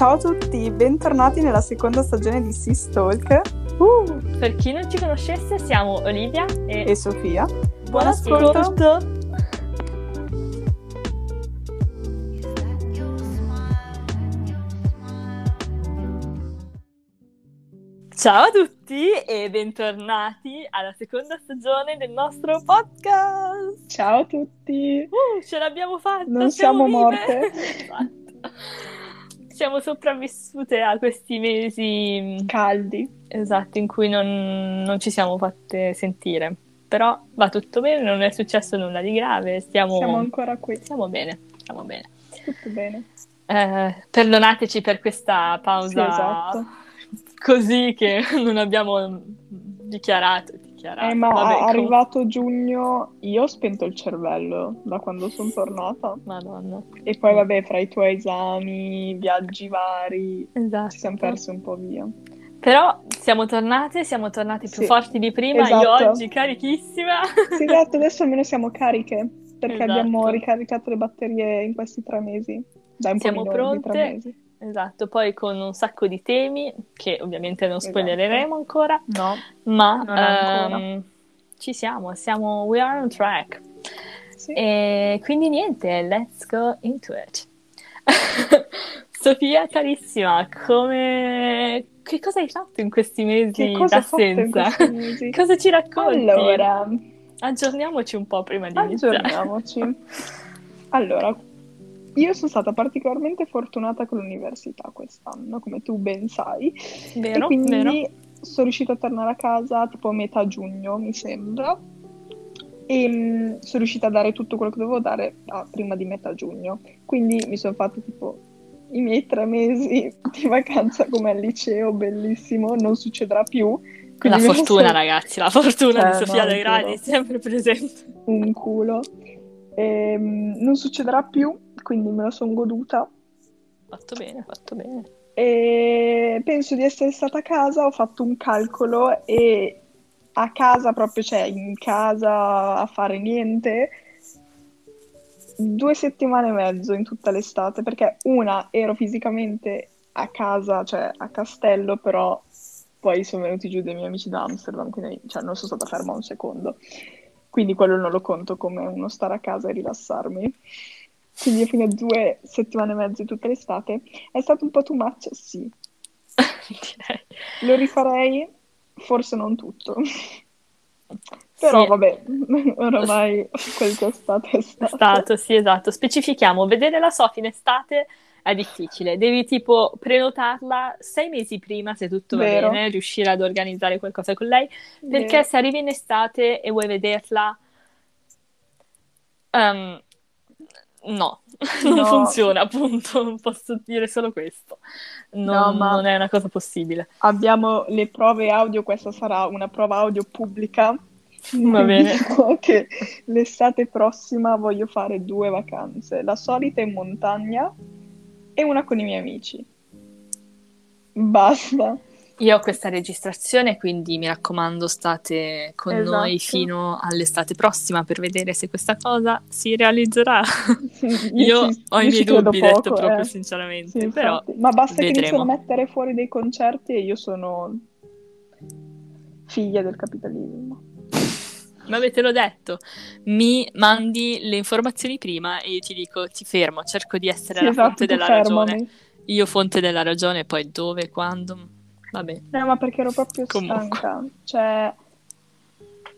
Ciao a tutti, bentornati nella seconda stagione di Sea Stalk Uh, per chi non ci conoscesse, siamo Olivia e, e Sofia. Buon ascolto! Ciao a tutti e bentornati alla seconda stagione del nostro podcast. Ciao a tutti. Uh, ce l'abbiamo fatta. Non siamo, vive. morte. esatto. Siamo sopravvissute a questi mesi Caldi. esatto in cui non, non ci siamo fatte sentire. Però va tutto bene, non è successo nulla di grave, stiamo, Siamo ancora qui. stiamo bene, stiamo bene. Tutto bene. Eh, perdonateci per questa pausa Sì, esatto. così che non abbiamo dichiarato. Dichiarato. Eh, ma Vabbè, arrivato giugno, io ho spento il cervello da quando sono tornata. Madonna. E poi vabbè, fra i tuoi esami, viaggi vari, Esatto. ci siamo persi un po' via. Però siamo tornate, siamo tornate più Sì, forti di prima. Io esatto. oggi carichissima. Sì, esatto, adesso almeno siamo cariche, perché Esatto. abbiamo ricaricato le batterie in questi tre mesi. Dai, un Siamo po' minori di tre pronte. mesi. Esatto, poi con un sacco di temi che ovviamente non Esatto. spoilereremo ancora, No, ma Non ancora. ehm, ci siamo, siamo, we are on track. sì. E quindi niente, let's go into it. Sofia, carissima, come... che cosa hai fatto in questi mesi d'assenza? mesi? cosa ci racconti? Allora, Aggiorniamoci un po' prima di iniziare. aggiorniamoci. Allora, io sono stata particolarmente fortunata con l'università quest'anno, come tu ben sai, Vero, e quindi vero. sono riuscita a tornare a casa tipo a metà giugno, mi sembra, e mm, sono riuscita a dare tutto quello che dovevo dare a- prima di metà giugno. Quindi mi sono fatta tipo i miei tre mesi di vacanza come al liceo, bellissimo, non succederà più. La fortuna, sono- ragazzi, la fortuna Cioè, di Sofia no, De Gradi è sempre presente. un culo. Ehm, non succederà più, quindi me la sono goduta. Fatto bene, fatto bene. E penso di essere stata a casa, ho fatto un calcolo e a casa, proprio, cioè in casa a fare niente, due settimane e mezzo in tutta l'estate, perché una ero fisicamente a casa, cioè a Castello, però poi sono venuti giù dei miei amici da Amsterdam, quindi cioè, non sono stata ferma un secondo. Quindi quello non lo conto come uno stare a casa e rilassarmi. Quindi fino a due settimane e mezzo tutta l'estate. È stato un po' too much, sì. Direi. Lo rifarei, forse non tutto. Però Sì. vabbè, oramai quel che è stato è È stato. stato, sì, esatto. Specifichiamo, vedere la Sofia in estate è difficile. Devi tipo prenotarla sei mesi prima, se tutto va bene, riuscire ad organizzare qualcosa con lei, perché Vero. se arrivi in estate e vuoi vederla, ehm, no, non No. funziona, appunto. Posso dire solo questo. Non, No, ma- non è una cosa possibile. Abbiamo le prove audio, questa sarà una prova audio pubblica. Va bene. Dico che l'estate prossima voglio fare due vacanze, la solita in montagna e una con i miei amici. Basta. Io ho questa registrazione, quindi mi raccomando, state con Esatto. noi fino all'estate prossima per vedere se questa cosa si realizzerà. Io ci- ho i miei dubbi, detto poco, proprio eh. sinceramente, Sì, però. Ma basta che vedremo. iniziano a mettere fuori dei concerti e io sono figlia del capitalismo. vabbè, te l'ho detto, mi mandi le informazioni prima e io ti dico, ti fermo, cerco di essere Sì, la esatto, fonte della fermami. ragione. Io fonte della ragione, poi dove, quando, vabbè. No, ma perché ero proprio Comunque. stanca. Cioè,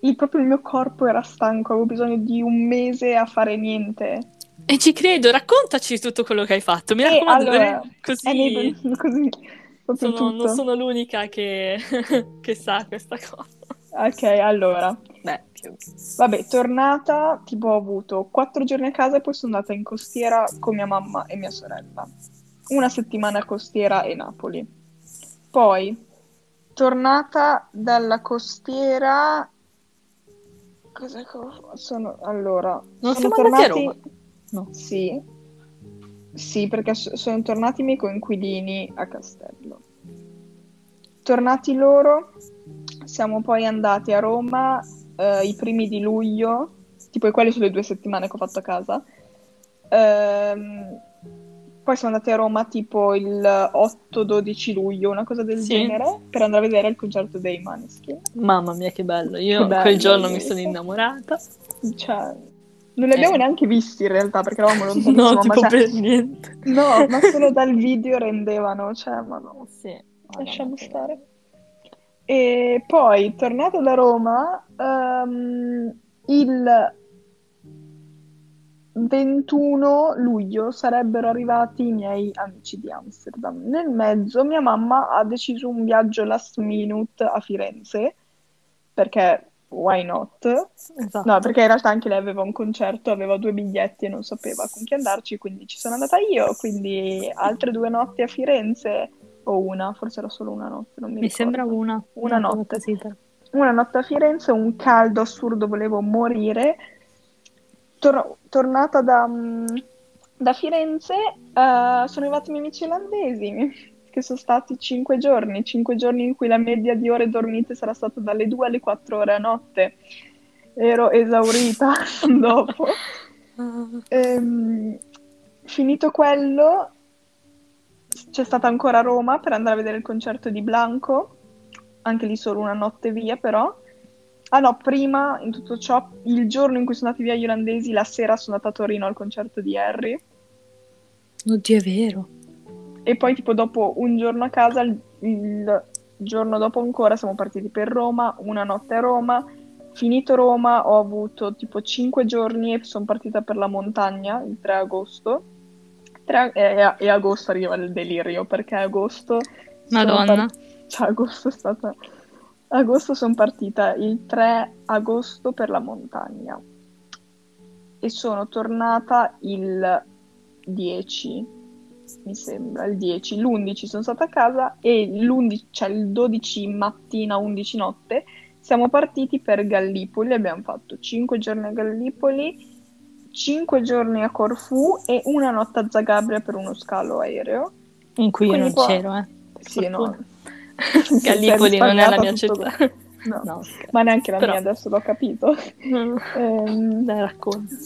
il- proprio il mio corpo era stanco, avevo bisogno di un mese a fare niente. E ci credo, raccontaci tutto quello che hai fatto, mi E raccomando, allora, così... è nei- così, Sono- non sono l'unica che, che sa questa cosa. Ok, allora, Beh, vabbè, tornata, tipo ho avuto quattro giorni a casa e poi sono andata in costiera con mia mamma e mia sorella. Una settimana a costiera e Napoli. Poi, tornata dalla costiera... Ho- sono... Allora, Non sono andati a tornati... Roma? No. Sì. Sì, perché so- sono tornati i miei coinquilini a Castello. Tornati loro, siamo poi andati a Roma eh, i primi di luglio, tipo quelle sono le due settimane che ho fatto a casa. Ehm, poi siamo andati a Roma tipo il 8-12 luglio, una cosa del Sì. genere, per andare a vedere il concerto dei Maneskin. Mamma mia, che bello. Io Che bello, quel giorno mi sono innamorata. Cioè, non li abbiamo Eh. neanche visti in realtà perché eravamo lontanissimo, No, ma tipo cioè- per niente. no, ma solo dal video rendevano, cioè, ma no, Sì. Lasciamo stare. E poi, tornato da Roma, ehm, il 21 luglio sarebbero arrivati i miei amici di Amsterdam. Nel mezzo mia mamma ha deciso un viaggio last minute a Firenze, perché why not? Esatto. No, perché in realtà anche lei aveva un concerto, aveva due biglietti e non sapeva con chi andarci, quindi ci sono andata io, quindi altre due notti a Firenze, o una, forse era solo una notte, non mi, Mi sembra una. Una cosa notte. così, però. Una notte a Firenze, un caldo assurdo, volevo morire. Tor- tornata da, mm, da Firenze, eh, sono arrivati i miei amici olandesi, che sono stati cinque giorni, cinque giorni in cui la media di ore dormite sarà stata dalle 2 alle 4 ore a notte. Ero esaurita dopo. Ehm, finito quello, c'è stata ancora Roma per andare a vedere il concerto di Blanco, anche lì solo una notte via però. Ah no, prima in tutto ciò, il giorno in cui sono andati via gli olandesi, la sera sono andata a Torino al concerto di Harry. Oddio, è vero. E poi tipo dopo un giorno a casa, il, il giorno dopo ancora siamo partiti per Roma, una notte a Roma. Finito Roma ho avuto tipo 5 giorni e sono partita per la montagna il 3 agosto. Tre- e, e agosto arriva il delirio perché agosto... Madonna. par- cioè agosto è stata... Agosto sono partita il 3 agosto per la montagna e sono tornata il 10 mi sembra, il 10, l'11 sono stata a casa e l'11, cioè il 12 mattina, 11 notte, siamo partiti per Gallipoli, abbiamo fatto 5 giorni a Gallipoli, 5 giorni a Corfù e una notte a Zagabria per uno scalo aereo. In cui io Quindi non qua- c'ero, eh. Sì, no. Gallipoli non è la mia città. No, No, ma neanche la Però- mia, adesso l'ho capito. Ehm, Dai, racconta. eh,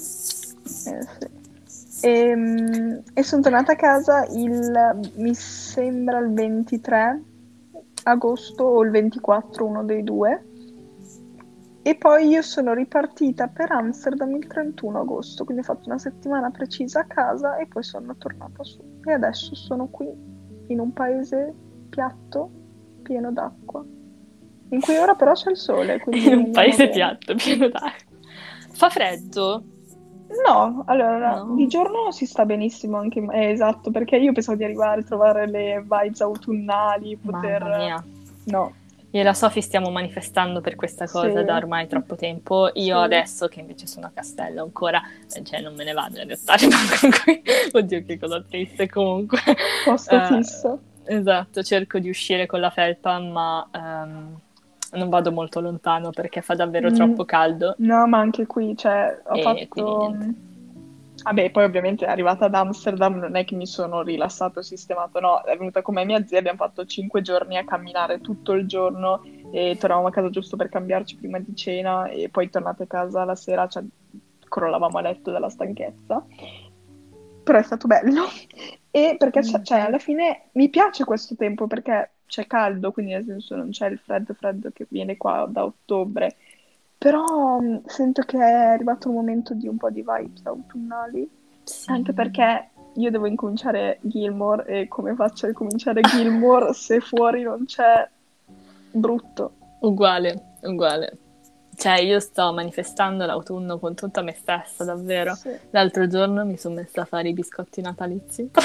sì. Ehm, E, sono tornata a casa il, mi sembra il 23 agosto o il 24, uno dei due. E poi io sono ripartita per Amsterdam il 31 agosto, quindi ho fatto una settimana precisa a casa e poi sono tornata su. E adesso sono qui, in un paese piatto, pieno d'acqua, in cui ora però c'è il sole. quindi In un paese piatto, pieno d'acqua. Fa freddo? No, allora, No. di giorno si sta benissimo anche, eh, esatto, perché io pensavo di arrivare a trovare le vibes autunnali, poter... Mamma mia. No, Io e la Sofì stiamo manifestando per questa cosa Sì. da ormai troppo tempo. Io Sì. adesso, che invece sono a Castello ancora, eh, cioè non me ne vado in realtà, rimango qui. Oddio, che cosa triste comunque. posto Eh, fisso. Esatto, cerco di uscire con la felpa, ma ehm, non vado molto lontano perché fa davvero Mm. troppo caldo. No, ma anche qui, cioè, ho E fatto... Vabbè, poi ovviamente arrivata ad Amsterdam non è che mi sono rilassato sistemato, no, è venuta con me mia zia, abbiamo fatto cinque giorni a camminare tutto il giorno e tornavamo a casa giusto per cambiarci prima di cena e poi tornate a casa la sera, cioè, crollavamo a letto dalla stanchezza. Però è stato bello. E perché, c'è- cioè, alla fine mi piace questo tempo perché c'è caldo, quindi nel senso non c'è il freddo freddo che viene qua da ottobre. Però mh, sento che è arrivato il momento di un po' di vibes autunnali, Sì. anche perché io devo incominciare Gilmore e come faccio a incominciare Gilmore se fuori non c'è brutto? Uguale, uguale. Cioè, io sto manifestando l'autunno con tutta me stessa, davvero. Sì. L'altro giorno mi sono messa a fare i biscotti natalizi.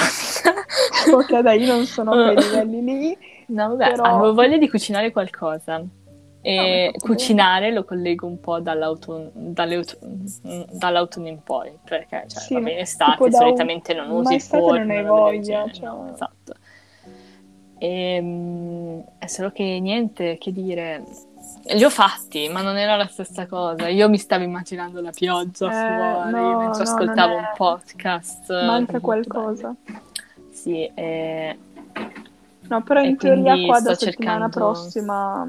Ok, dai, io non sono a quei livelli lì. No, vabbè, Però- avevo voglia di cucinare qualcosa. No, E fatto cucinare lo collego un po' dall'autunno, dall'autunno in poi, perché cioè, Sì, ma in estate da un- solitamente non usi forno, non hai voglia, cioè- no, esatto. Ehm, è solo che niente, che dire, li ho fatti, ma non era la stessa cosa. Io mi stavo immaginando la pioggia Eh, fuori no, mentre no, ascoltavo è- un podcast. Manca qualcosa. bello. Sì, e No, però in teoria qua da sto settimana cercando- prossima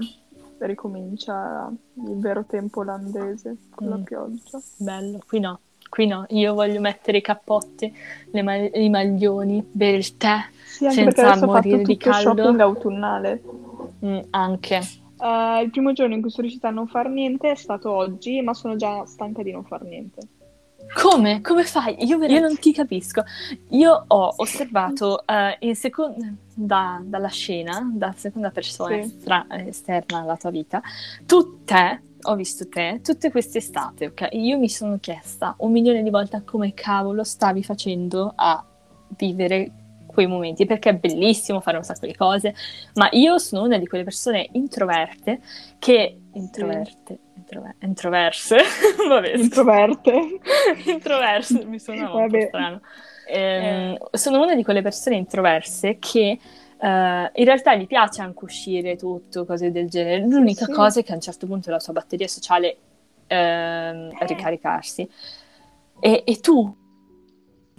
ricomincia il vero tempo olandese con la Mm. pioggia. bello, qui no. qui no, io voglio mettere i cappotti, le ma- i maglioni, bere il tè Sì, senza morire di tutto shopping caldo. autunnale. Mm, anche. Eh, il primo giorno in cui sono riuscita a non far niente è stato oggi, ma sono già stanca di non far niente. Come? Come fai? Io, io non ti capisco. Io ho osservato eh, in secon- da- dalla scena, da seconda persona Sì. estra- esterna alla tua vita, tu te, ho visto te, tutte queste estate, ok? Io mi sono chiesta un milione di volte come cavolo stavi facendo a vivere quei momenti, perché è bellissimo fare un sacco di cose, ma io sono una di quelle persone introverte che... Introverte, introver- introverse, vabbè, Introverte. introverse, mi suona un po' Vabbè. strano. Ehm, Sono una di quelle persone introverse che eh, in realtà gli piace anche uscire tutto, cose del genere. L'unica Sì. cosa è che a un certo punto la sua batteria sociale ehm, Eh. ricaricarsi. E, e tu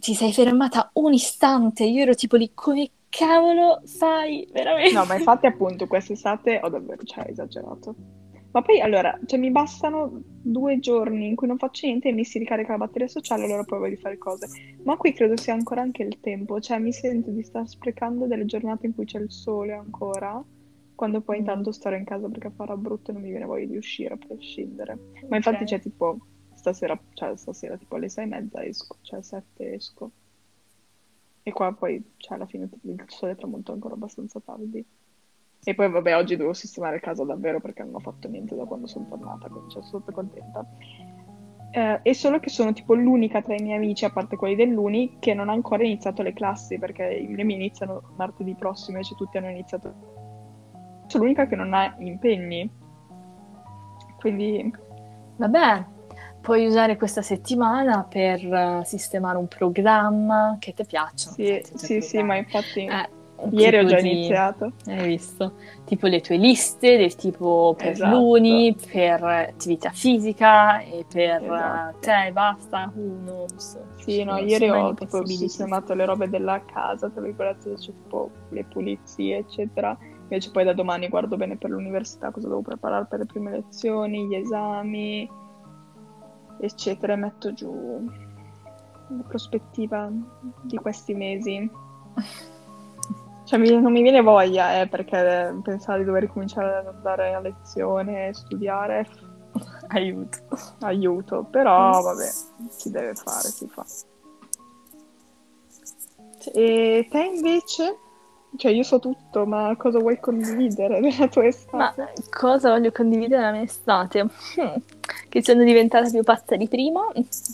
ti sei fermata un istante, io ero tipo lì, come cavolo fai veramente? No, ma infatti appunto quest'estate ho davvero, cioè, esagerato. Ma poi allora, cioè mi bastano due giorni in cui non faccio niente e mi si ricarica la batteria sociale, allora poi voglio fare cose. Ma qui credo sia ancora anche il tempo, cioè mi sento di star sprecando delle giornate in cui c'è il sole ancora, quando poi Mm. intanto starò in casa perché farà brutto e non mi viene voglia di uscire a prescindere. Ma infatti Ok. c'è tipo stasera, cioè stasera tipo alle sei e mezza esco, cioè sette esco. E qua poi, cioè alla fine il sole tramonto ancora abbastanza tardi. E poi vabbè, oggi devo sistemare casa davvero perché non ho fatto niente da quando sono tornata, quindi cioè, sono super contenta. Eh, e solo che sono tipo l'unica tra i miei amici, a parte quelli dell'Uni, che non ha ancora iniziato le classi, perché i miei iniziano martedì prossimo, invece tutti hanno iniziato. Sono l'unica che non ha impegni. Quindi, Vabbè, puoi usare questa settimana per eh, sistemare un programma che ti piacciono. sì, tanti sì, sì, ma infatti Eh, ieri ho già di- iniziato. Hai visto? Tipo le tue liste del tipo per Esatto. l'uni, per attività fisica e per eh, Esatto. te basta uno. so- Sì, no, ieri ho tipo sistemato le robe della casa, tra virgolette, cioè tipo le pulizie, eccetera. Invece poi da domani guardo bene per l'università cosa devo preparare per le prime lezioni, gli esami, eccetera, e metto giù la prospettiva di questi mesi. Cioè, mi- non mi viene voglia, eh, perché pensare di dover ricominciare ad andare a lezione, studiare, Aiuto. aiuto, però vabbè, si deve fare, si fa. E te invece? Cioè, io so tutto, ma cosa vuoi condividere della tua Ma estate? cosa voglio condividere la mia estate? Hmm, Che sono diventata più pazza di prima?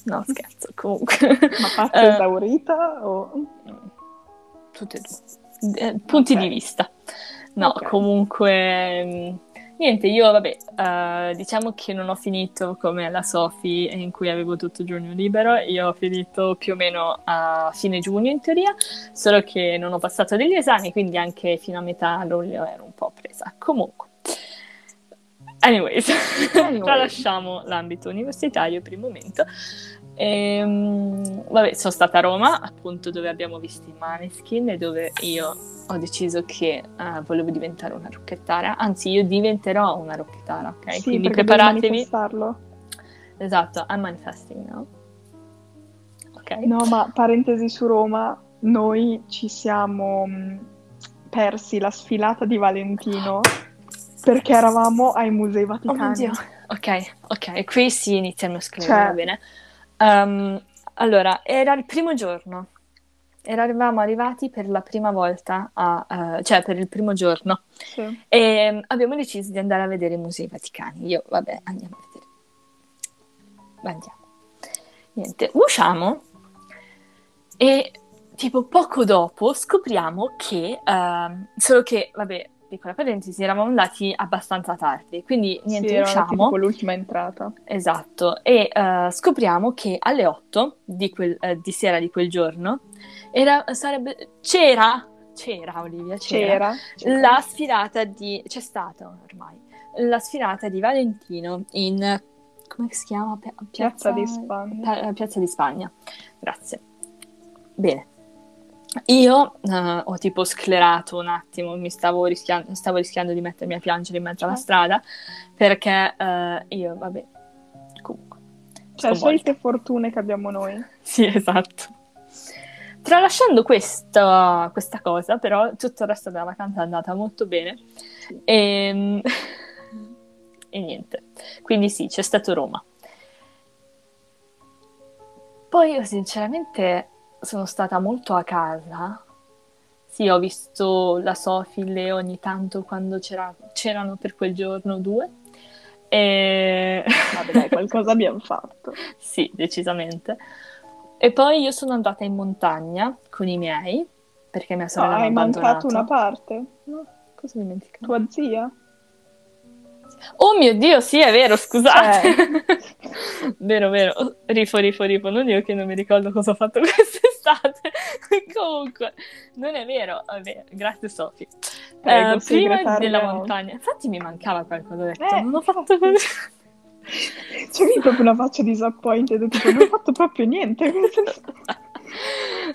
No, scherzo, comunque. Ma pazza Eh, esaurita o... tutte e due. Eh, punti Ok. di vista. No, Ok. comunque, mh, niente, io vabbè, eh, diciamo che non ho finito come la Sofi in cui avevo tutto giugno libero, io ho finito più o meno a fine giugno in teoria, solo che non ho passato degli esami, quindi anche fino a metà luglio ero un po' presa. Comunque. Anyways, tralasciamo l'ambito universitario per il momento. Ehm, vabbè, sono stata a Roma, appunto, dove abbiamo visto i Maneskin e dove io ho deciso che eh, volevo diventare una rocchettara. Anzi, io diventerò una rocchettara, ok? Sì, Quindi preparatevi. Esatto, I'm manifesting now. Ok? No, ma parentesi su Roma, noi ci siamo mh, persi la sfilata di Valentino perché eravamo ai Musei Oh Vaticani. Dio. Ok, ok, qui si inizia il mio sclero, Cioè- va bene. Ehm, allora, era il primo giorno. Eravamo arrivati per la prima volta, a, eh, cioè per il primo giorno, Sì. e mm, abbiamo deciso di andare a vedere i Musei Vaticani. Io, vabbè, andiamo a vedere. Andiamo. Niente, usciamo e tipo poco dopo scopriamo che, ehm, solo che, vabbè, piccola parentesi, eravamo andati abbastanza tardi, quindi niente, Sì, usciamo. tipo l'ultima entrata. Esatto, e eh, scopriamo che alle 8 di, quel- eh, di sera di quel giorno era, sarebbe, c'era, c'era Olivia, c'era, C'era. la sfilata di, c'è stata ormai, la sfilata di Valentino in, come si chiama? Pia- Piazza di Spagna. Pia- Piazza di Spagna, grazie. Bene. Io eh, ho tipo sclerato un attimo, mi stavo rischiando, stavo rischiando di mettermi a piangere in mezzo alla strada perché eh, io, vabbè, comunque. Cioè, solite fortune che abbiamo noi. Sì, esatto. Tralasciando questa, questa cosa, però, tutto il resto della vacanza è andata molto bene. Sì. E, e niente. Quindi sì, c'è stato Roma. Poi io sinceramente sono stata molto a casa. Sì, ho visto la Sofile ogni tanto quando c'era- c'erano per quel giorno due. E... Vabbè, dai, qualcosa abbiamo fatto. Sì, decisamente. E poi io sono andata in montagna con i miei, perché mia No, sorella mi ha hai mancato abbandonato. una parte? No, cosa ho dimenticato? Tua zia? Oh mio Dio, sì, è vero, scusate. Cioè. vero, vero. Rifo, rifo, rifo. Non io che non mi ricordo cosa ho fatto quest'estate. Comunque, non è vero. Vabbè, grazie Sofì. Eh, prima della montagna. Infatti mi mancava qualcosa, ho detto. Eh, non ho fatto così. C'è lì proprio una faccia disappointed, tipo, non ho fatto proprio niente.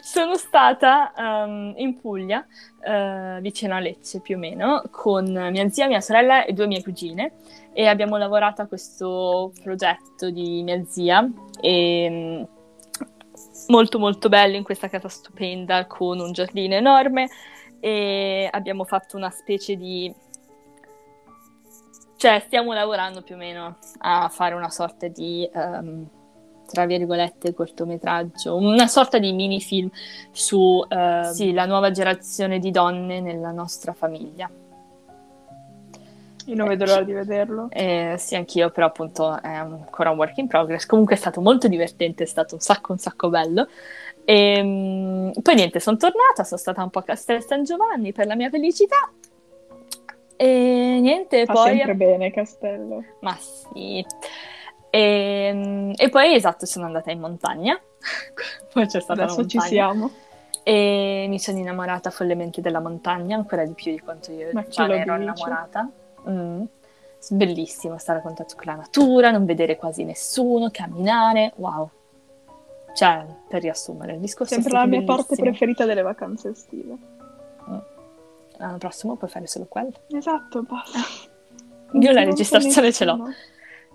Sono stata ehm, in Puglia, eh, vicino a Lecce più o meno, con mia zia, mia sorella e due mie cugine e abbiamo lavorato a questo progetto di mia zia e mm, molto molto bello in questa casa stupenda con un giardino enorme e abbiamo fatto una specie di cioè stiamo lavorando più o meno a fare una sorta di ehm, tra virgolette cortometraggio, una sorta di mini film su eh, sì, la nuova generazione di donne nella nostra famiglia. Io non vedo l'ora di vederlo. Eh, sì, anch'io, però appunto è ancora un work in progress. Comunque è stato molto divertente, è stato un sacco, un sacco bello. E, mm, poi niente, sono tornata, sono stata un po' a Castel San Giovanni per la mia felicità. E niente, Fa poi... sempre bene Castello. Ma sì. E, e poi esatto, sono andata in montagna. poi c'è stata Adesso ci siamo. E mi sono innamorata follemente della montagna, ancora di più di quanto io già ero dice? innamorata. Mm. Bellissimo stare a contatto con la natura, non vedere quasi nessuno, camminare, wow. Cioè, per riassumere, il discorso è Sempre stato la mia parte bellissimo. preferita delle vacanze estive. L'anno prossimo puoi fare solo quello. Esatto, basta. Io la registrazione ce l'ho.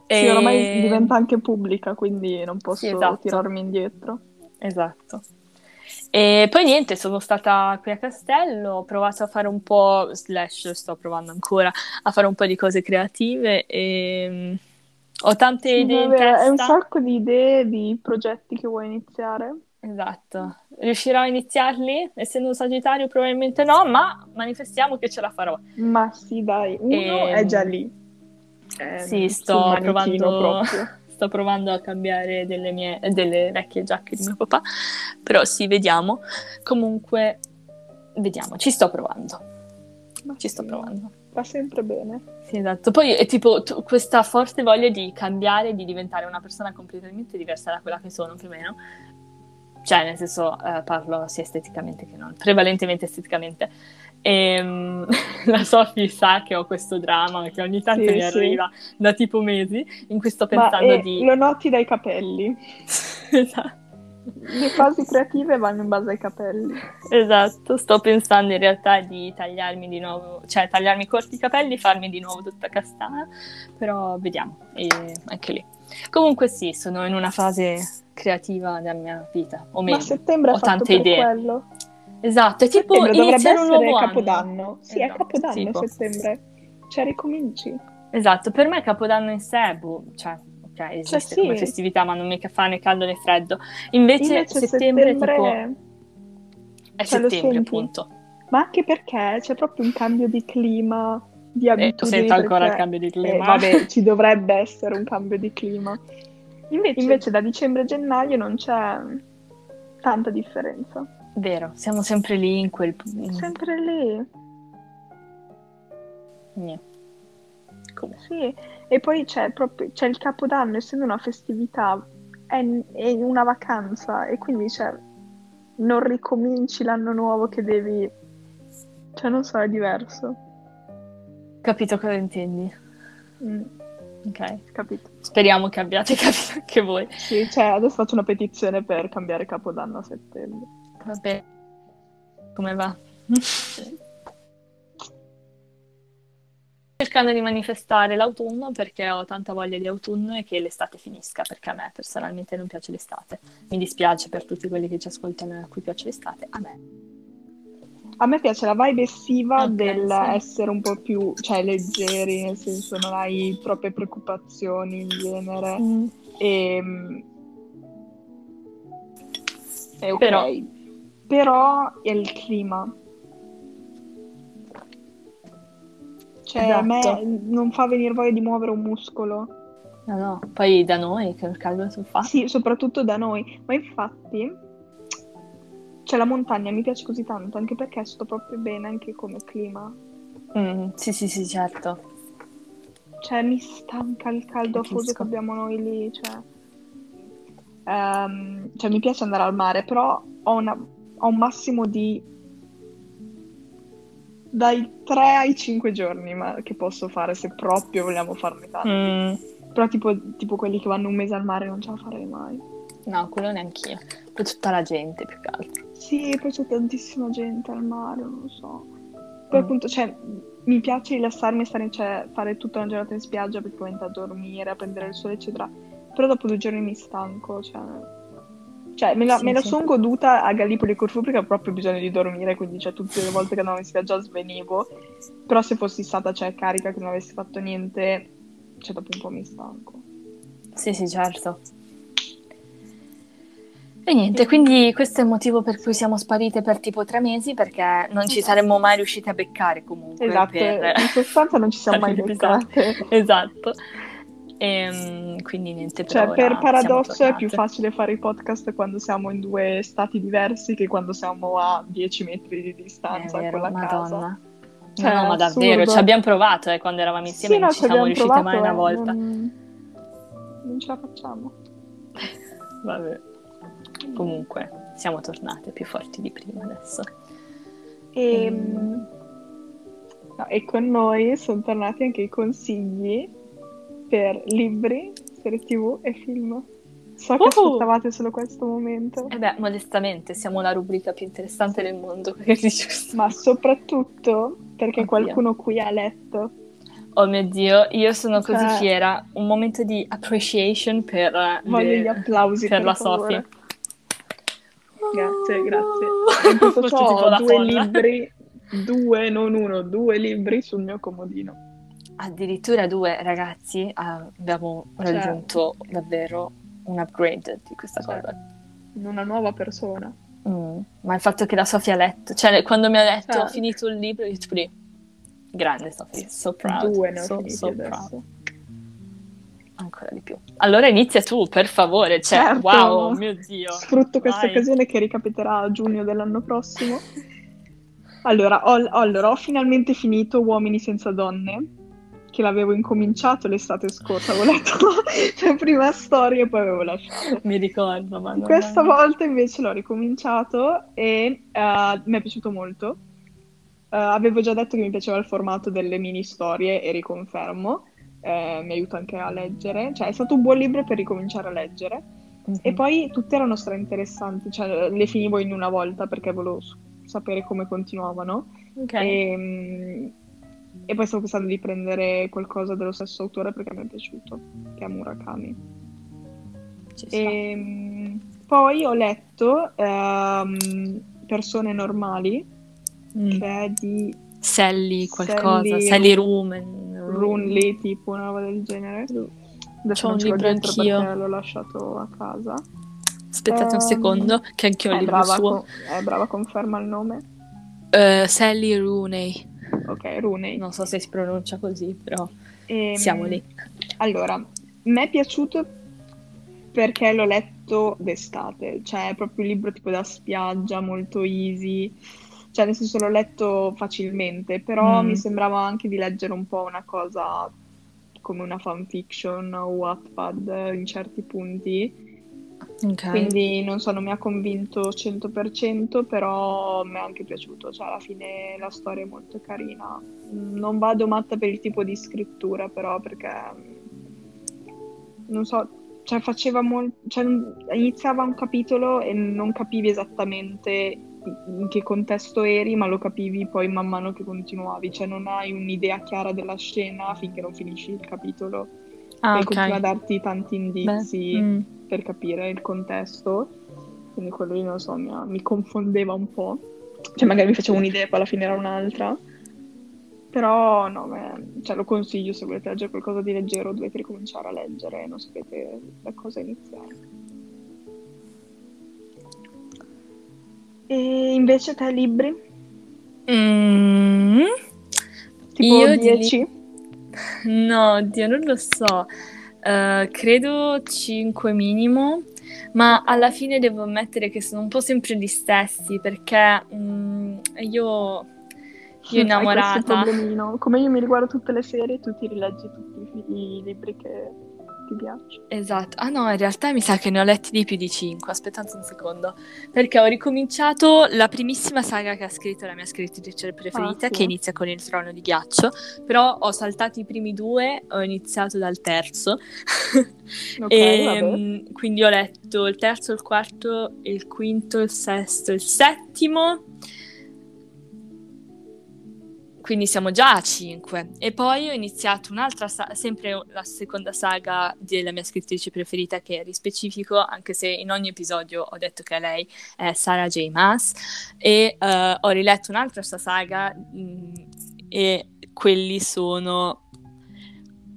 E- Sì, ormai diventa anche pubblica, quindi non posso Sì, esatto. tirarmi indietro. Esatto. E poi niente, sono stata qui a Castello, ho provato a fare un po', slash sto provando ancora, a fare un po' di cose creative e mm, ho tante Sì, idee in vabbè, Hai un testa. sacco di idee, di progetti che vuoi iniziare. Esatto. Riuscirò a iniziarli? Essendo un sagittario probabilmente no, ma manifestiamo che ce la farò. Ma sì, dai, uno Ehm, è già lì. È Sì, sto provando, proprio. sto provando a cambiare delle mie delle vecchie giacche di mio papà, però sì, vediamo. Comunque, vediamo, ci sto provando. Ma Ci sto provando. Va sempre bene. Sì, esatto. Poi è tipo tu- questa forte voglia di cambiare, di diventare una persona completamente diversa da quella che sono più o meno. Cioè, nel senso, eh, parlo sia esteticamente che non, prevalentemente esteticamente. Ehm, la Sofì sa che ho questo dramma che ogni tanto Sì, mi sì. arriva da tipo mesi in cui sto Ma pensando eh, di... lo noti dai capelli. esatto. Le fasi creative vanno in base ai capelli. Esatto, sto pensando in realtà di tagliarmi di nuovo, cioè tagliarmi corti i capelli, farmi di nuovo tutta castana, però vediamo, e anche lì. Comunque sì, sono in una fase creativa della mia vita, o Ma meglio, settembre ho tante per idee. quello. Esatto, è tipo Settembre iniziare un nuovo anno. Capodanno. Sì, è Esatto, Capodanno tipo. settembre. Cioè, ricominci. Esatto, per me Capodanno in sé, boh, cioè, ok, esiste sì. come festività, ma non mi fa né caldo né freddo. Invece, Invece settembre, settembre... tipo, è cioè, settembre, appunto. Ma anche perché c'è proprio un cambio di clima, di Eh, abitudini. sento ancora il perché- cambio di Eh, clima. vabbè, ci dovrebbe essere un cambio di clima. Invece, da dicembre a gennaio non c'è tanta differenza. Vero, siamo sempre lì in quel... Sempre lì. Niente. Comunque. Sì, e poi c'è proprio c'è il Capodanno, essendo una festività, è, è una vacanza e quindi c'è, non ricominci l'anno nuovo che devi, cioè non so, è diverso. Capito cosa intendi. Mm, Ok. capito? Speriamo che abbiate capito anche voi. Sì, cioè adesso faccio una petizione per cambiare Capodanno a settembre. Va bene. Come va? cercando di manifestare l'autunno perché ho tanta voglia di autunno e che l'estate finisca, perché a me personalmente non piace l'estate. Mi dispiace per tutti quelli che ci ascoltano a cui piace l'estate, a me. A me piace la vibe estiva Ok, dell'essere sì. un po' più, cioè, leggeri, nel senso non hai troppe preoccupazioni in genere. Mm. E, è ok. Però- Però è il clima. Cioè, a me Esatto. non fa venire voglia di muovere un muscolo. No, no, poi da noi che caldo si fa. Sì, soprattutto da noi. Ma infatti, cioè, la montagna mi piace così tanto, anche perché sto proprio bene anche come clima. Mm, sì, sì, sì, certo. Cioè, mi stanca il caldo afoso che abbiamo noi lì, cioè... Ehm, cioè, mi piace andare al mare, però ho, una- ho un massimo di... dai 3 ai 5 giorni ma- che posso fare se proprio vogliamo farne tanti. Mm, Però tipo, tipo quelli che vanno un mese al mare non ce la farei mai. no, quello neanch'io. Poi tutta la gente più che altro. Sì, poi c'è tantissima gente al mare, non lo so. Poi Mm. appunto, cioè, mi piace rilassarmi e stare, cioè, fare tutta una giornata in spiaggia praticamente a dormire, a prendere il sole, eccetera. Però dopo due giorni mi stanco, cioè... Cioè, me la, Sì, me la sì. son goduta a Gallipoli e Corfù perché ho proprio bisogno di dormire, quindi cioè, tutte le volte che andavo in spiaggia svenivo. Però se fossi stata, cioè, carica, che non avessi fatto niente, cioè, dopo un po' mi stanco. Sì, sì, certo. E niente, quindi questo è il motivo per cui siamo sparite per tipo tre mesi, perché non ci saremmo mai riuscite a beccare comunque. Esatto, per- in sostanza non ci siamo mai beccate. Esatto. Ehm, quindi niente, Cioè, per per ora paradosso è più facile fare i podcast quando siamo in due stati diversi che quando siamo a 10 metri di distanza vero, con la casa. Madonna. Cioè, no, no, ma davvero, ci abbiamo provato eh, quando eravamo insieme, Sì, non no, ci ci siamo riuscite provato, mai una volta. Non... non ce la facciamo. Vabbè. Comunque, siamo tornate più forti di prima adesso. E, Mm. no, e con noi sono tornati anche i consigli per libri, serie tv e film. So che Uh! aspettavate solo questo momento, E beh, modestamente, siamo la rubrica più interessante del mondo. Ma soprattutto perché Oddio. qualcuno qui ha letto. Oh mio Dio, io sono così Cioè- fiera. Un momento di appreciation per, eh, Voglio le- gli applausi per per la. Sofì. Grazie, grazie. In tutto ciò ho due libri, due, non uno, due libri sul mio comodino. Addirittura due ragazzi ah, abbiamo Cioè- raggiunto davvero un upgrade di questa Cioè, cosa. Una nuova persona. Mm, Ma il fatto che la Sofia ha letto, cioè quando mi ha detto Cioè- ho finito il libro, io tipo lì, grande Sofia, so proud, Due ne ho so, so proud. ancora di più. Allora inizia tu, per favore, cioè, Certo. wow, mio Dio. Sfrutto questa occasione che ricapiterà a giugno dell'anno prossimo. Allora ho, allora, ho finalmente finito Uomini senza donne, che l'avevo incominciato l'estate scorsa, avevo letto la prima storia e poi avevo lasciato. Mi ricordo, ma non- Questa volta invece l'ho ricominciato e eh, mi è piaciuto molto. Eh, avevo già detto che mi piaceva il formato delle mini storie e riconfermo. Eh, mi aiuta anche a leggere, cioè è stato un buon libro per ricominciare a leggere. Mhm. E poi tutte erano stra interessanti, cioè le finivo in una volta perché volevo sapere come continuavano. Ok. E, mm, e poi stavo pensando di prendere qualcosa dello stesso autore perché mi è piaciuto, che è Murakami. E, mm, poi ho letto ehm, Persone normali, Mm. che è di Sally qualcosa, Sally Sally Rumen. Runley, tipo una roba del genere. Adesso C'ho un libro anch'io. l'ho lasciato a casa. Aspettate un Ehm, secondo, che anche io ho il libro brava, suo. con- è brava, conferma il nome. Eh, Sally Rooney. Ok, Rooney. Non so se si pronuncia così, però Ehm, siamo lì. Allora, mi è piaciuto perché l'ho letto d'estate, cioè è proprio un libro tipo da spiaggia, molto easy, cioè nel senso l'ho letto facilmente, però Mm. mi sembrava anche di leggere un po' una cosa come una fanfiction o Wattpad in certi punti, Ok. quindi non so, non mi ha convinto 100%, però mi è anche piaciuto, cioè alla fine la storia è molto carina. Non vado matta per il tipo di scrittura, però perché mm, non so, cioè faceva molto, cioè iniziava un capitolo e non capivi esattamente in che contesto eri, ma lo capivi poi man mano che continuavi, cioè non hai un'idea chiara della scena finché non finisci il capitolo Ah, e ok. continua a darti tanti indizi Beh, mm. Per capire il contesto, quindi quello lì non lo so, mi, mi confondeva un po', cioè magari mi facevo un'idea e poi alla fine era un'altra, però no, me- cioè, lo consiglio se volete leggere qualcosa di leggero, dovete ricominciare a leggere non sapete da cosa iniziare. E invece te libri? Mm. Tipo Io di 10? No, oddio, non lo so. Eh, credo 5 minimo, ma alla fine devo ammettere che sono un po' sempre gli stessi perché mm, io, io innamorata. Come io mi riguardo tutte le serie, tu ti rileggi tutti i, i libri che ti piacciono. Esatto. Ah no, in realtà mi sa che ne ho letti di più di 5. Aspettate un secondo. Perché ho ricominciato la primissima saga che ha scritto la mia scrittrice preferita, Ah, sì? che inizia con Il trono di ghiaccio. Però ho saltato i primi due, ho iniziato dal terzo. Ok, E, mm, quindi ho letto il terzo, il quarto, il quinto, il sesto, il settimo. Quindi siamo già a 5. E poi ho iniziato un'altra, sa- sempre la seconda saga della mia scrittrice preferita, che è specifico, anche se in ogni episodio ho detto che lei è Sarah J. Maas. E eh, ho riletto un'altra sua saga, mm, e quelli sono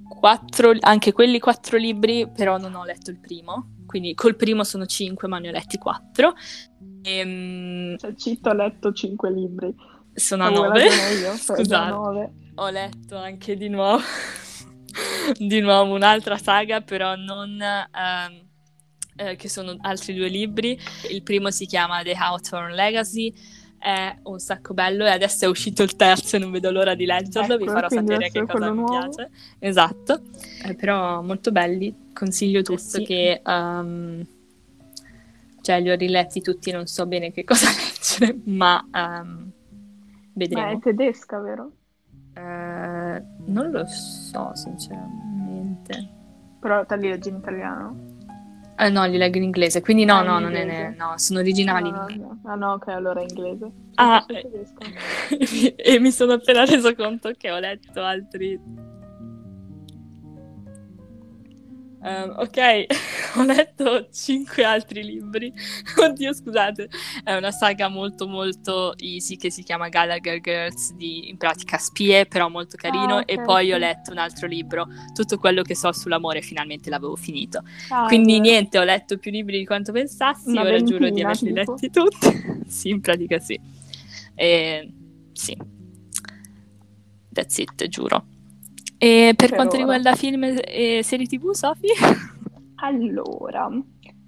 quattro, anche quelli quattro libri, però non ho letto il primo. Quindi col primo sono cinque, ma ne ho letti quattro. E, Cioè, Citto ha letto 5 libri. Sono a Avevo nove. ragione io, già Scusate. nove. Ho letto anche di nuovo, di nuovo un'altra saga, però non ehm, eh, che sono altri due libri. Il primo si chiama The Hawthorne Legacy, è un sacco bello e adesso è uscito il terzo e non vedo l'ora di leggerlo, vi Ecco, farò quindi sapere che cosa mi nuovo. piace. Esatto, Eh, però molto belli, consiglio questo sì. che... ehm, cioè li ho riletti tutti, non so bene che cosa leggere, ma ehm, Ma vedremo. è tedesca, vero? Eh, non lo so, sinceramente. Però te li leggi in italiano? Eh, no, li leggo in inglese, quindi no, Ah, no, non è, no, sono originali. No, in no. Ah no, ok, allora è inglese. Ah, e mi sono appena reso conto che ho letto altri. Ehm, ok, ho letto cinque altri libri. Oddio, scusate, è una saga molto molto easy che si chiama Gallagher Girls, di in pratica spie, però molto carino. Ah, ok, e poi ho letto un altro libro, tutto quello che so sull'amore, finalmente l'avevo finito. Ah, Quindi niente, ho letto più libri di quanto pensassi, ora giuro di ventina, averli tipo? letti tutti. sì, in pratica sì. E, sì. That's it, giuro. E per, Per quanto ora. riguarda film e serie tv, Sofì? Allora,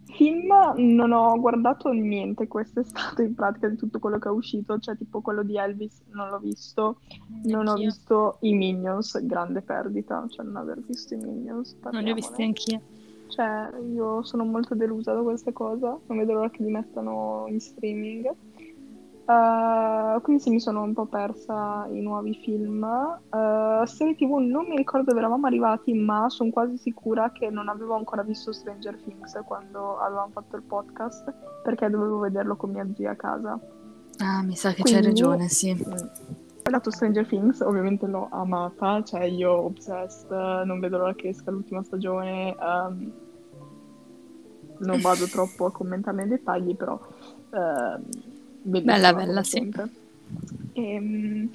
film non ho guardato niente quest'estate in pratica di tutto quello che è uscito, cioè tipo quello di Elvis non l'ho visto, non ho Anch'io. visto i Minions, grande perdita, cioè non aver visto i Minions, Non li ho visti anch'io. Cioè, io sono molto delusa da questa cosa, non vedo l'ora che li mettano in streaming. Uh, quindi sì, mi sono un po' persa i nuovi film. Uh, serie TV non mi ricordo dove eravamo arrivati, ma sono quasi sicura che non avevo ancora visto Stranger Things quando avevamo fatto il podcast, perché dovevo vederlo con mia zia a casa. Ah, mi sa che c'hai Quindi- ragione, sì. Ho guardato Stranger Things, ovviamente l'ho amata, cioè io obsessed, non vedo l'ora che esca l'ultima stagione. ehm, non vado troppo a commentare nei dettagli, però ehm, Bella, bella, sì. sempre. Ehm,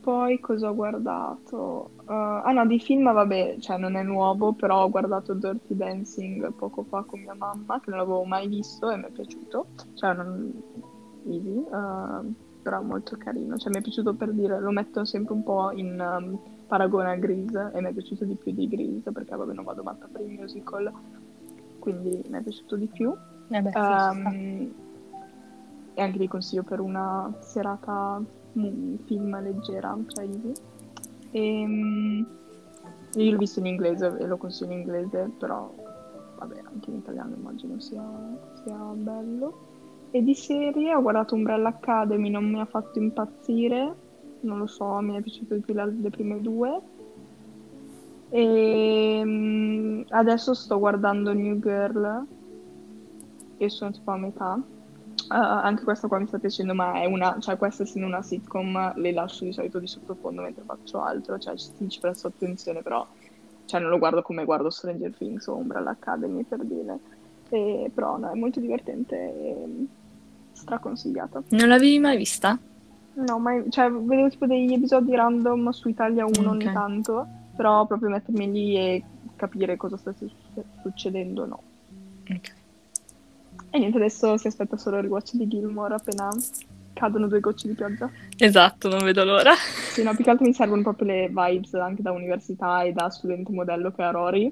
poi cosa ho guardato? Eh, ah no, di film, vabbè, cioè non è nuovo, però ho guardato Dirty Dancing poco fa con mia mamma, che non l'avevo mai visto e mi è piaciuto. Cioè, non... easy, eh, però molto carino. Cioè, mi è piaciuto per dire, lo metto sempre un po' in ehm, paragone a Grease e mi è piaciuto di più di Grease, perché vabbè non vado matta per i musical, quindi mi è piaciuto di più. Eh beh, sì, Ehm, e anche vi consiglio per una serata mm, film leggera, cioè easy. Ehm, io l'ho visto in inglese e lo consiglio in inglese, però vabbè, anche in italiano immagino sia, sia bello. E di serie ho guardato Umbrella Academy, non mi ha fatto impazzire, non lo so, mi è piaciuto di più le, prime due. E mm, adesso sto guardando New Girl e sono tipo a metà. Anche questa qua mi sta piacendo, ma è una, cioè questa essendo una sitcom le lascio di solito di sottofondo mentre faccio altro, cioè ci, ci presto attenzione, però cioè, non lo guardo come guardo Stranger Things o Umbrella Academy per dire, e, però no, è molto divertente e straconsigliata. Non l'avevi mai vista? No, mai, cioè vedevo tipo degli episodi random su Italia 1 Ok. ogni tanto, però proprio mettermi lì e capire cosa sta su- succedendo, no. Ok. E niente, adesso si aspetta solo il rewatch di Gilmore appena cadono due gocce di pioggia. Esatto, non vedo l'ora. Sì, no, più che altro mi servono proprio le vibes anche da università e da studente modello che è a Rory.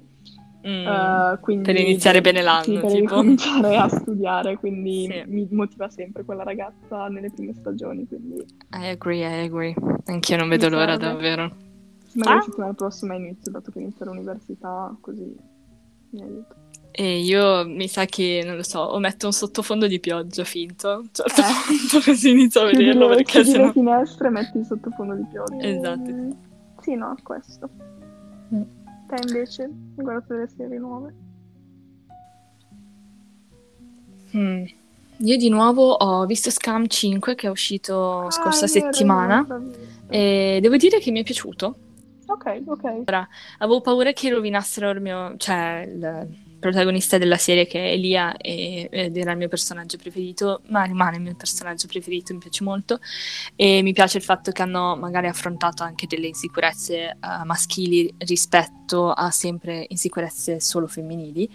Mm. Eh, quindi- Per iniziare bene l'anno, sì, per tipo. cominciare a studiare, quindi Sì. mi motiva sempre quella ragazza nelle prime stagioni, quindi I agree, I agree. Anch'io non vedo Mi l'ora, serve. davvero. magari Ah. la settimana prossima inizio, dato che inizio l'università, così mi aiuta. E io mi sa che, non lo so, o metto un sottofondo di pioggia finto, a un certo Eh. punto così inizio a Chiudi vederlo le, perché chiudi sennò... le finestre e metti il sottofondo di pioggia. Esatto. Mm, Sì, no, questo. Mm. Te invece guardato delle serie nuove? Mm. Io di nuovo ho visto Scam 5 che è uscito scorsa Ah, vero, settimana e devo dire che mi è piaciuto. Ok, ok. Avevo paura che rovinassero il mio, cioè il protagonista della serie che è Elia e- ed era il mio personaggio preferito, ma rimane il mio personaggio preferito, mi piace molto e mi piace il fatto che hanno magari affrontato anche delle insicurezze eh, maschili rispetto a sempre insicurezze solo femminili.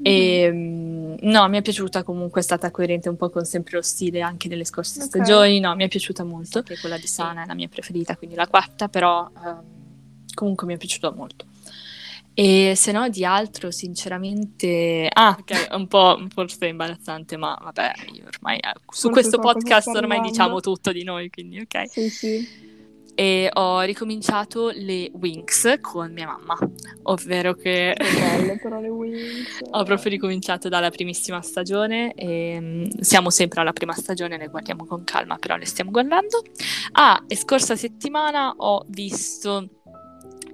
E mm, no, mi è piaciuta comunque, è stata coerente un po' con sempre lo stile anche delle scorse Ok. stagioni. No, mi è piaciuta molto. Anche quella di Sana è la mia preferita, quindi la quarta, però ehm, comunque mi è piaciuta molto. E se no, di altro, sinceramente. Ah, ok, un po' forse imbarazzante, ma vabbè, io ormai eh, su Forse questo podcast ormai diciamo tutto di noi, quindi ok. Sì, sì. E ho ricominciato le Winx con mia mamma, ovvero che. Belle però le Wings. Ho proprio ricominciato dalla primissima stagione e mm, siamo sempre alla prima stagione, le guardiamo con calma, però le stiamo guardando. Ah, e scorsa settimana ho visto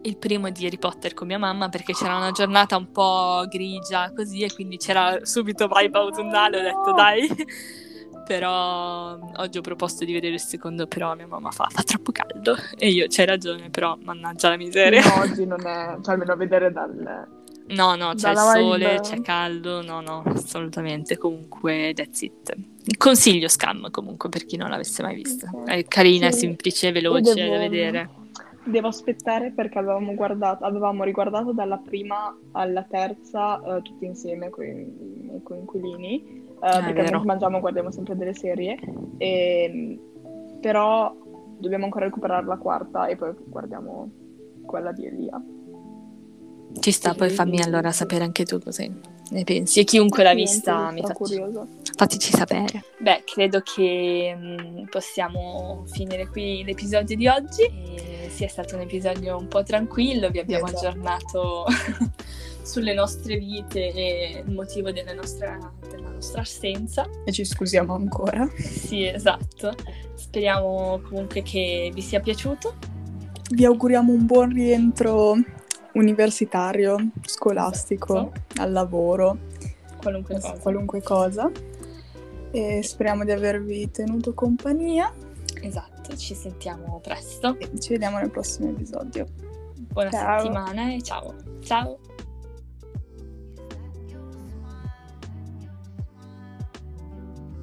il primo di Harry Potter con mia mamma perché c'era una giornata un po' grigia così e quindi c'era subito vibe autunnale, ho detto dai. Però oggi ho proposto di vedere il secondo, però mia mamma fa, fa troppo caldo e io c'hai ragione, però mannaggia la miseria. No, oggi non è, cioè almeno vedere dal... No, no, c'è il Dalla vibe- sole, c'è caldo, no, no, assolutamente. Comunque, that's it. Consiglio Scam comunque per chi non l'avesse mai vista. È carina, Sì. semplice, veloce da vedere. Devo aspettare perché avevamo guardato, avevamo riguardato dalla prima alla terza eh, tutti insieme con i miei coinquilini, eh, Ah, perché mentre mangiamo guardiamo sempre delle serie, e, però dobbiamo ancora recuperare la quarta e poi guardiamo quella di Elia. Ci sta, Sì, poi fammi allora sapere anche tu cosa ne pensi. E chiunque l'ha vista mi faccia, fateci sapere. Beh, credo che mm, possiamo finire qui l'episodio di oggi. E sia stato un episodio un po' tranquillo, vi abbiamo Esatto. aggiornato sulle nostre vite e il motivo della nostra, della nostra assenza. E ci scusiamo ancora. Sì, esatto. Speriamo comunque che vi sia piaciuto. Vi auguriamo un buon rientro universitario, scolastico, al lavoro, Qualunque cosa. qualunque cosa. E speriamo di avervi tenuto compagnia Esatto, ci sentiamo presto. ci vediamo nel prossimo episodio. Buona Ciao. settimana e ciao. Ciao.